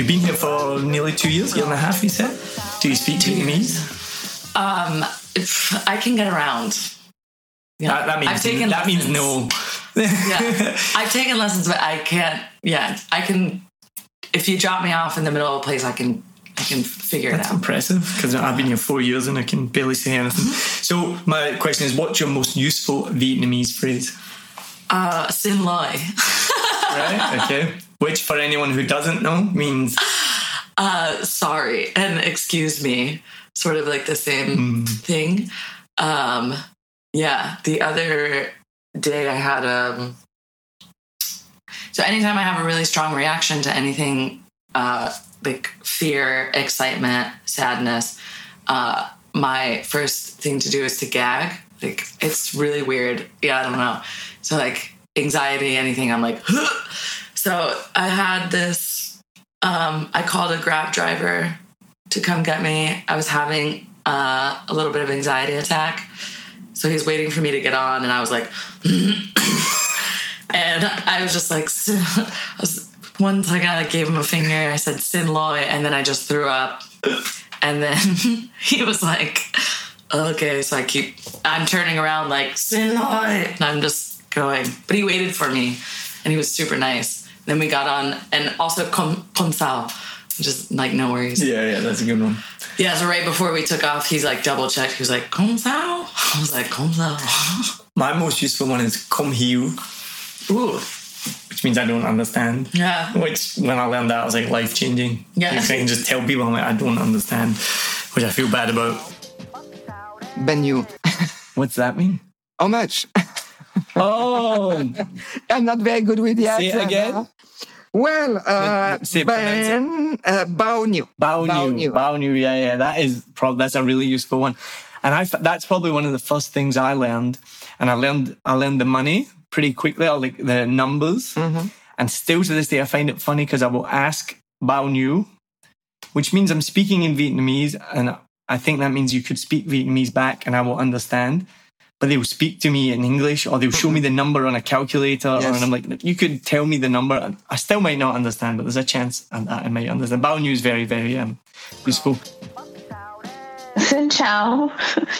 you've been here for nearly two years, year and a half, you said? Do you speak Vietnamese? Um, I can get around. Yeah, that, that means I've taken that means no. yeah, I've taken lessons, but I can't. Yeah, I can. If you drop me off in the middle of a place, I can. I can figure That's it out. That's impressive because I've been here four years and I can barely say anything. So my question is, what's your most useful Vietnamese phrase? Uh, Sin Loi. Right. Okay. Which, for anyone who doesn't know, means Uh, sorry and excuse me. Sort of like the same thing. Um, yeah. The other day I had um. So anytime I have a really strong reaction to anything, uh, like fear, excitement, sadness, uh, my first thing to do is to gag. Like it's really weird. Yeah, I don't know. So like anxiety, anything, I'm like. so I had this. Um, I called a grab driver to come get me. I was having uh, a little bit of anxiety attack, so he's waiting for me to get on, and I was like, and I was just like, I was, one second I gave him a finger. I said Sin Loy, and then I just threw up, and then he was like, okay. So I keep, I'm turning around like Sin Loy, and I'm just going. But he waited for me, and he was super nice. Then we got on, and also com comme ça, just like no worries. yeah, yeah, that's a good one. Yeah, so right before we took off, he's like double checked. He was like, "Comme? I was like, "Comme? My most useful one is "come here," Ooh, which means I don't understand. yeah. Which, when I learned that, I was like life changing. Yeah. Because I can just tell people I'm like, I don't understand, which I feel bad about. Bennu. What's that mean? How much? Oh, I'm not very good with the Say it accent, again. huh? Well, uh, Say- Ben, uh, bao nhiêu. Bao Bao nhiêu, nhiêu. bao nhiêu, yeah, yeah. That is probably that's a really useful one, and I that's probably one of the first things I learned, and I learned I learned the money pretty quickly, or like the numbers, and still to this day I find it funny because I will ask bao nhiêu, which means I'm speaking in Vietnamese, and I think that means you could speak Vietnamese back, and I will understand. But they will speak to me in English, or they'll show me the number on a calculator, Yes. and I'm like, you could tell me the number. I still might not understand, but there's a chance that I might understand. Bao nhiêu is very, very um, useful. Xin chào.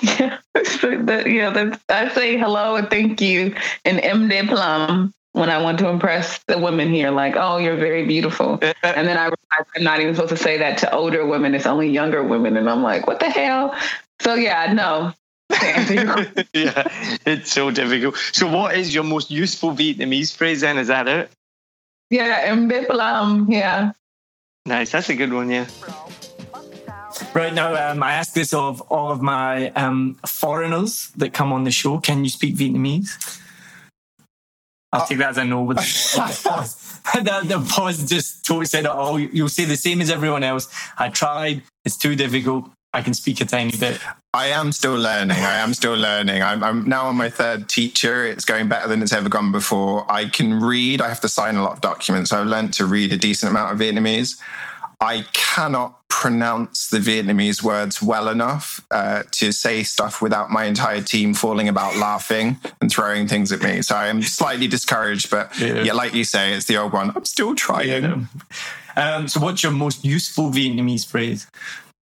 yeah, the, yeah the, I say hello and thank you in em đẹp lắm when I want to impress the women here, like, oh, you're very beautiful. and then I realize I'm not even supposed to say that to older women. It's only younger women. And I'm like, what the hell? So, yeah, no. To answer your question. yeah, it's so difficult. So, what is your most useful Vietnamese phrase then? Is that it? yeah, em đẹp lắm. Yeah. Nice. That's a good one, yeah. Right now, um, I ask this of all of my um, foreigners that come on the show. Can you speak Vietnamese? I'll take that as a no. With the pause. the, the pause just totally said it all. You'll say the same as everyone else. I tried. It's too difficult. I can speak a tiny bit. I am still learning. I am still learning. I'm, I'm now on my third teacher. It's going better than it's ever gone before. I can read. I have to sign a lot of documents. I've learned to read a decent amount of Vietnamese. I cannot pronounce the Vietnamese words well enough uh, to say stuff without my entire team falling about laughing and throwing things at me. So I am slightly discouraged, but Yeah. yeah, like you say, it's the old one. I'm still trying. Um, so, what's your most useful Vietnamese phrase?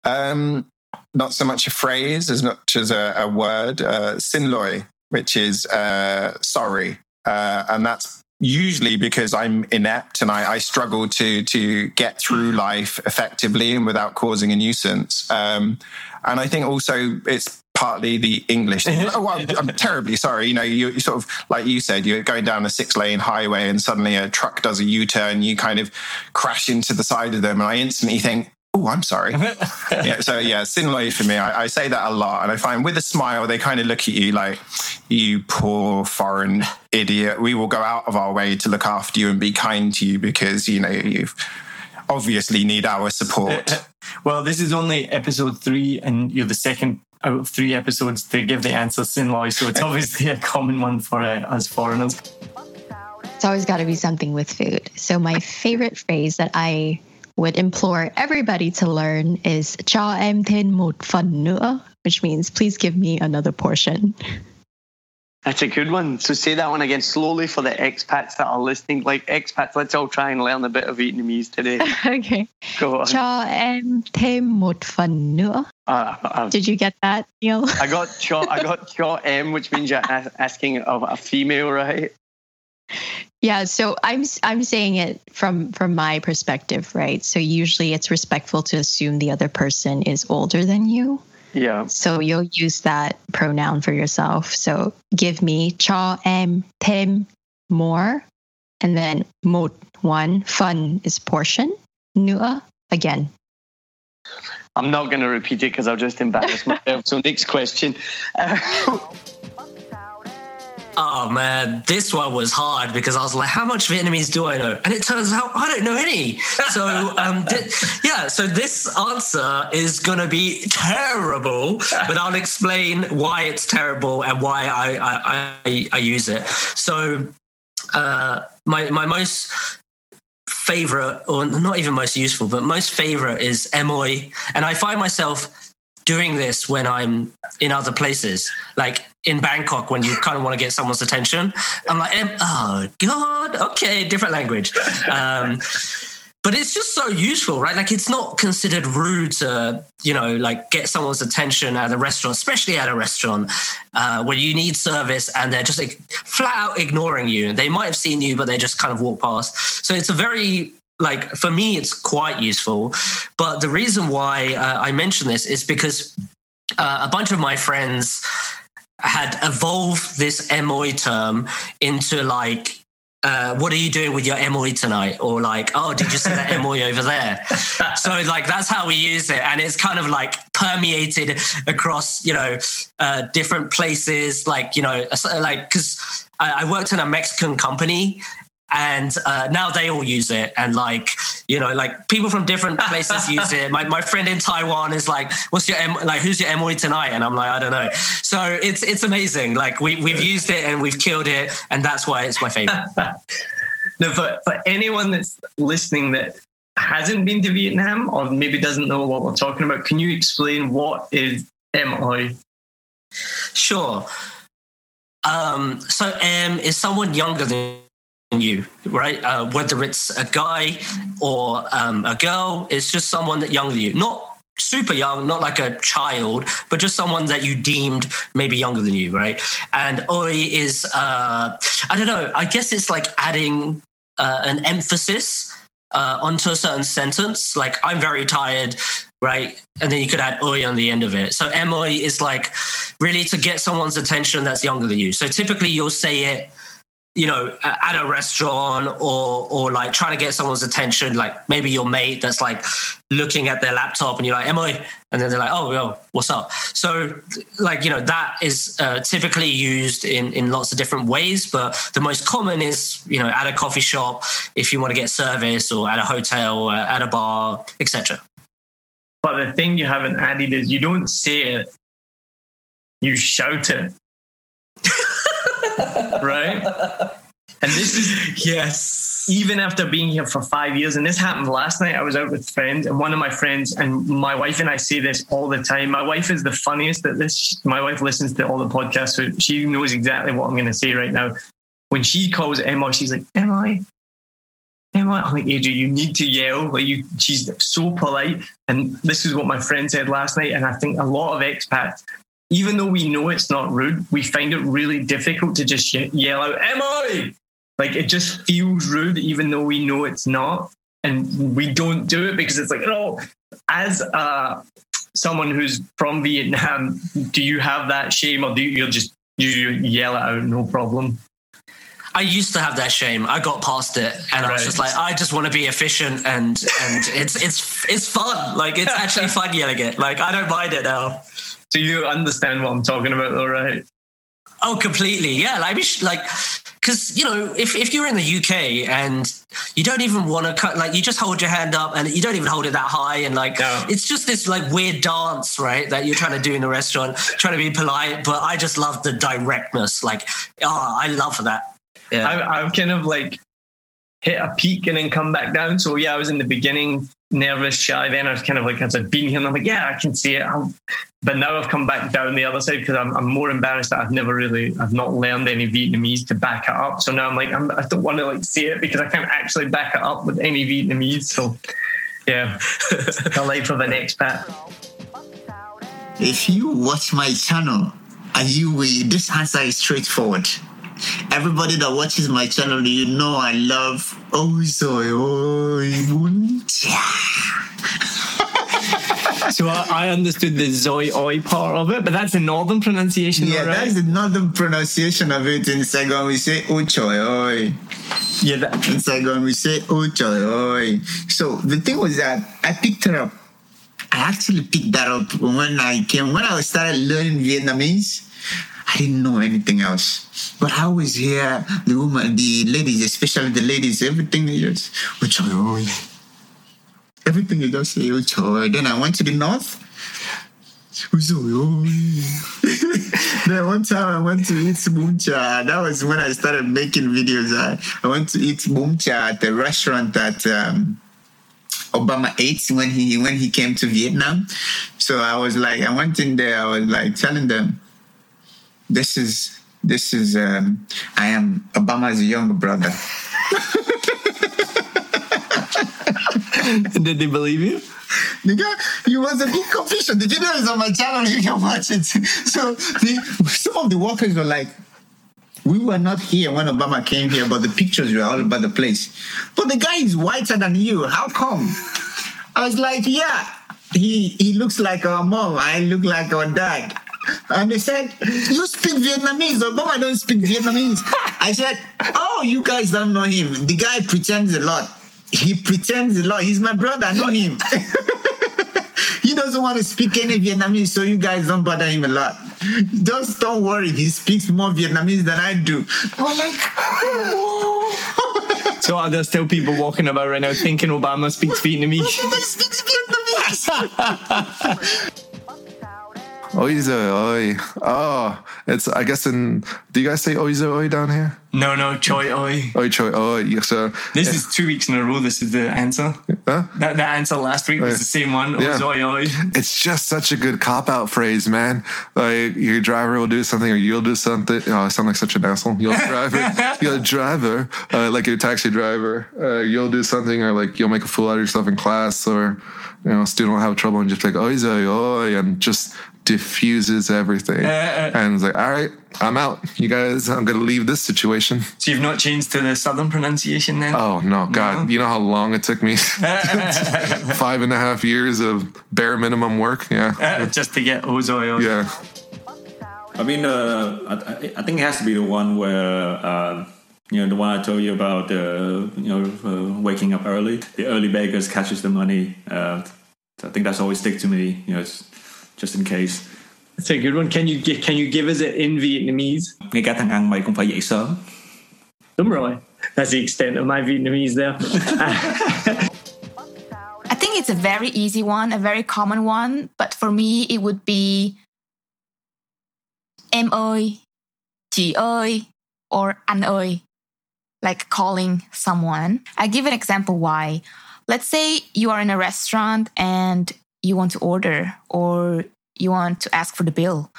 Um, not so much a phrase as much as a, a word, uh, sinloi, which is uh, sorry. Uh, and that's usually because I'm inept and I, I struggle to to get through life effectively and without causing a nuisance. Um, and I think also it's partly the English. oh, well, I'm terribly sorry. You know, you, you sort of like you said, you're going down a six lane highway and suddenly a truck does a U turn. You kind of crash into the side of them, and I instantly think. Oh, I'm sorry. yeah, so yeah, Sinloy for me, I, I say that a lot, and I find with a smile they kind of look at you like, "You poor foreign idiot." We will go out of our way to look after you and be kind to you because you know you obviously need our support. Well, this is only episode three, and you're the second out of three episodes to give the answer sin Sinloy, so it's obviously a common one for uh, us foreigners. It's always got to be something with food. So my favorite phrase that I would implore everybody to learn is "Cho em thêm một phần nữa," which means "Please give me another portion." That's a good one. So say that one again slowly for the expats that are listening. Like expats, let's all try and learn a bit of Vietnamese today. okay. Go on. Cho em thêm một phần nữa. Uh, uh, Did you get that, Niall? I got cho, I got cho M, which means you're a- asking of a female, right? Yeah, so I'm I'm saying it from from my perspective, right? So usually it's respectful to assume the other person is older than you. Yeah. So you'll use that pronoun for yourself. So give me cho em tim more, and then một one fun is portion. Nữa again. I'm not going to repeat it because I'll just embarrass myself. So next question. Oh man, this one was hard because I was like, how much Vietnamese do I know? And it turns out I don't know any. So um, thi- yeah, so this answer is gonna be terrible, but I'll explain why it's terrible and why I I, I, I use it. So uh, my my most favorite, or not even most useful, but most favorite is Emoy, and I find myself doing this when I'm in other places, like in Bangkok, when you kind of want to get someone's attention. I'm like, oh God, okay, different language. Um, but it's just so useful, right? Like it's not considered rude to, you know, like get someone's attention at a restaurant, especially at a restaurant uh, where you need service and they're just like, flat out ignoring you. They might have seen you, but they just kind of walk past. So it's a very like for me, it's quite useful. But the reason why uh, I mention this is because uh, a bunch of my friends had evolved this MOI term into like, uh, what are you doing with your MOI tonight? Or like, oh, did you see that MOI over there? So like that's how we use it, and it's kind of like permeated across you know uh, different places. Like you know, like because I, I worked in a Mexican company, and uh, now they all use it. And like you know like people from different places use it. My, my friend in taiwan is like what's your M- like who's your MOE tonight? And i'm like i don't know. So it's it's amazing. Like we, we've used it and we've killed it. And that's why it's my favorite. No, for, for anyone that's listening that hasn't been to Vietnam or maybe doesn't know what we're talking about, can you explain what is MOI? Sure. Um, so M is someone younger than you, right? Uh, whether it's a guy or um, a girl, it's just someone that younger than you. Not super young, not like a child, but just someone that you deemed maybe younger than you, right? And Oi is, uh, I don't know, I guess it's like adding uh, an emphasis uh, onto a certain sentence. Like, I'm very tired, right? And then you could add oi on the end of it. So MOI is like really to get someone's attention that's younger than you. So typically you'll say it, you know, at a restaurant or or like trying to get someone's attention, like maybe your mate that's like looking at their laptop and you're like, MOI, and then they're like, oh, yo, what's up? So like, you know, that is uh, typically used in in lots of different ways, but the most common is, you know, at a coffee shop if you want to get service or at a hotel, uh, at a bar, etc. But the thing you haven't added is you don't say it, you shout it. right? And this is Yes. even after being here for five years, and this happened last night. I was out with friends, and one of my friends and my wife and I say this all the time. My wife is the funniest at this. My wife listens to all the podcasts, so she knows exactly what I'm going to say right now. When she calls Emma, she's like, "Emma, Emma." I'm like, "AJ, you need to yell." Like you, she's so polite. And this is what my friend said last night, and I think a lot of expats. Even though we know it's not rude, we find it really difficult to just ye- yell out, Emma! Like it just feels rude, even though we know it's not. And we don't do it because it's like, oh, as uh, someone who's from Vietnam, do you have that shame or do you just you yell it out, no problem? I used to have that shame. I got past it, and I was just like, I just want to be efficient, and and it's it's it's fun. Like it's actually fun yelling it. Like I don't mind it now. So you understand what I'm talking about, though, right? Oh, completely. Yeah, like, like, because you know, if if you're in the UK and you don't even want to cut, like, you just hold your hand up and you don't even hold it that high, and like, No. it's just this like weird dance, right, that you're trying to do in a restaurant, trying to be polite. But I just love the directness. Like, oh, I love that. Yeah. I, I've kind of like hit a peak and then come back down. So yeah, I was in the beginning nervous, shy. Then I was kind of like, as I've been here, and I'm like, yeah, I can see it. i but now I've come back down the other side because I'm, I'm more embarrassed that I've never really, I've not learned any Vietnamese to back it up. So now I'm like, I'm, I do not want to like see it because I can't actually back it up with any Vietnamese. So yeah, the life of an expat. If you watch my channel, and you will, this answer is straightforward. Everybody that watches my channel, you know I love oh soy So I, I understood the Zoi Oi part of it, but that's the northern pronunciation. Yeah, right? that's the northern pronunciation of it. In Saigon, we say Uchoy Oi. yeah, that, In Saigon, we say Uchoy Oi. So the thing was that I picked it up. I actually picked that up when I came, when I started learning Vietnamese. I didn't know anything else. But I always hear the woman, the ladies, especially the ladies, everything they just, Uchoy Oi. Everything they just say Uchoy. Then I went to the north. then one time I went to eat bún chả. That was when I started making videos. I, I went to eat bún chả at the restaurant that um, Obama ate when he when he came to Vietnam. So I was like, I went in there. I was like telling them, "This is this is um, I am Obama's younger brother." did they believe you? The guy, you was a big confusion. The video is on my channel. You can watch it. So the, some of the workers were like, "We were not here when Obama came here, but the pictures were all over the place." But the guy is whiter than you. How come? I was like, "Yeah, he he looks like our mom. I look like our dad." And they said, You speak Vietnamese. Obama don't speak Vietnamese. I said, Oh, you guys don't know him. The guy pretends a lot. He pretends a lot. He's my brother, I know him. he doesn't want to speak any Vietnamese, so you guys don't bother him a lot. Just don't worry. He speaks more Vietnamese than I do. I'm like, oh. So are there still people walking about right now thinking Obama speaks Vietnamese? he speaks Vietnamese. Oizo oi. Oh, it's I guess in. Do you guys say oizo oi down here? No, no, choi oi. Oi choi oi. So This is two weeks in a row. This is the answer. Huh? That the answer last week was the same one. Yeah. Oi, oi. it's just such a good cop out phrase, man. Like your driver will do something or you'll do something. Oh, I sound like such an asshole. You'll driver, you'll driver, uh, like your taxi driver. Uh, you'll do something or like you'll make a fool out of yourself in class or you know, student will have trouble and just like oi oi oi and just diffuses everything. and it's like, all right, I'm out. You guys, I'm gonna leave this situation. So you've not changed to the southern pronunciation then? Oh no, God! You know how long it took me? Five and a half years of bare minimum work. Yeah, Uh, just to get ozoi oi. yeah. I mean, uh, I, I think it has to be the one where, uh, you know, the one I told you about, uh, you know, uh, waking up early. The early bakers catches the money. Uh, I think that's always stick to me, you know, it's just in case. That's a good one. Can you can you give us it in Vietnamese? Ngay cả thằng ăn mày cũng phải dậy sớm. Đúng rồi. That's the extent of my Vietnamese there. I think it's a very easy one, a very common one, but for me it would be em ơi, chị ơi, or anh ơi, like calling someone. I give an example why. Let's say you are in a restaurant and you want to order or you want to ask for the bill.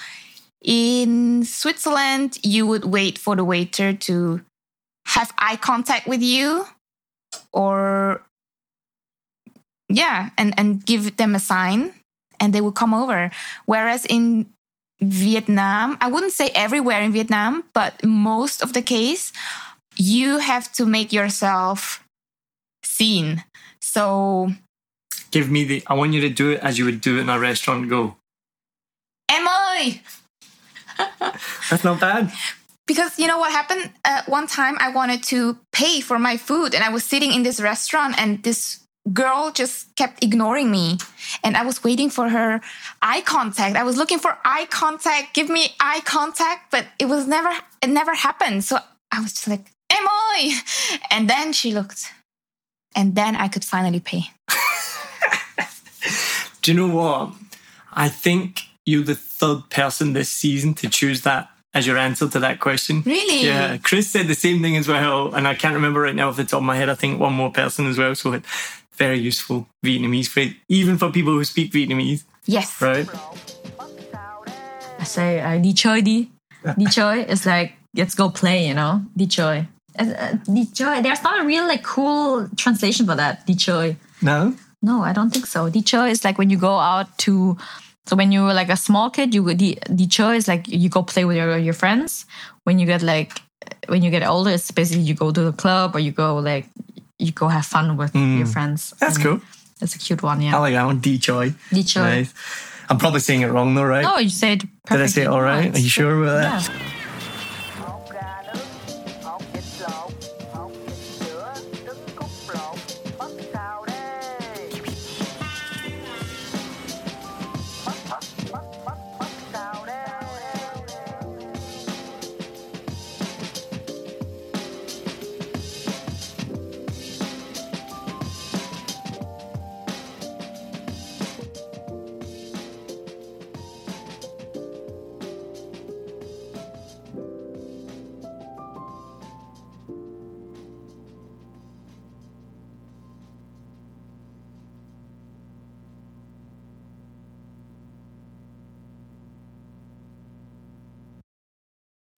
In Switzerland, you would wait for the waiter to have eye contact with you or yeah and and give them a sign and they will come over whereas in vietnam i wouldn't say everywhere in vietnam but most of the case you have to make yourself seen so Give me the. I want you to do it as you would do it in a restaurant. Go. em ơi That's not bad. because you know what happened? Uh, one time i wanted to pay for my food and i was sitting in this restaurant and this girl just kept ignoring me. And i was waiting for her eye contact. I was looking for eye contact. Give me eye contact. But it was never it never happened. So i was just like i and then she looked. And then i could finally pay Do you know what? I think you're the third person this season to choose that as your answer to that question. Really? Yeah. Chris said the same thing as well, and I can't remember right now off the top of my head. I think one more person as well. So it very useful Vietnamese phrase, even for people who speak Vietnamese. Yes. Right. I say uh, đi chơi đi. Đi chơi is like let's go play, you know. Đi chơi. Uh, uh, đi chơi. There's not a real like cool translation for that. Đi chơi. No. No, I don't think so. Đi chơi is like when you go out to. So when you were like a small kid, you đi chơi is like you go play with your your friends. When you get like when you get older, it's basically you go to the club or you go like you go have fun with your friends. Mm. That's And cool. That's a cute one, yeah. I like that one. D Choi. Đi. Nice. I'm probably saying it wrong though, right? No, you said Did I say it all right? Are you sure about that? Yeah.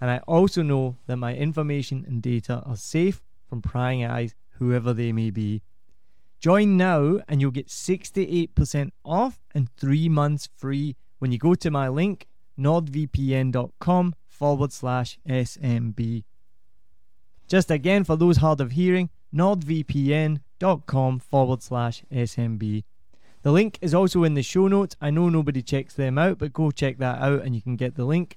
and I also know that my information and data are safe from prying eyes, whoever they may be. Join now, and you'll get 68% off and three months free when you go to my link, nordvpn.com forward slash SMB. Just again, for those hard of hearing, nordvpn.com forward slash SMB. The link is also in the show notes. I know nobody checks them out, but go check that out and you can get the link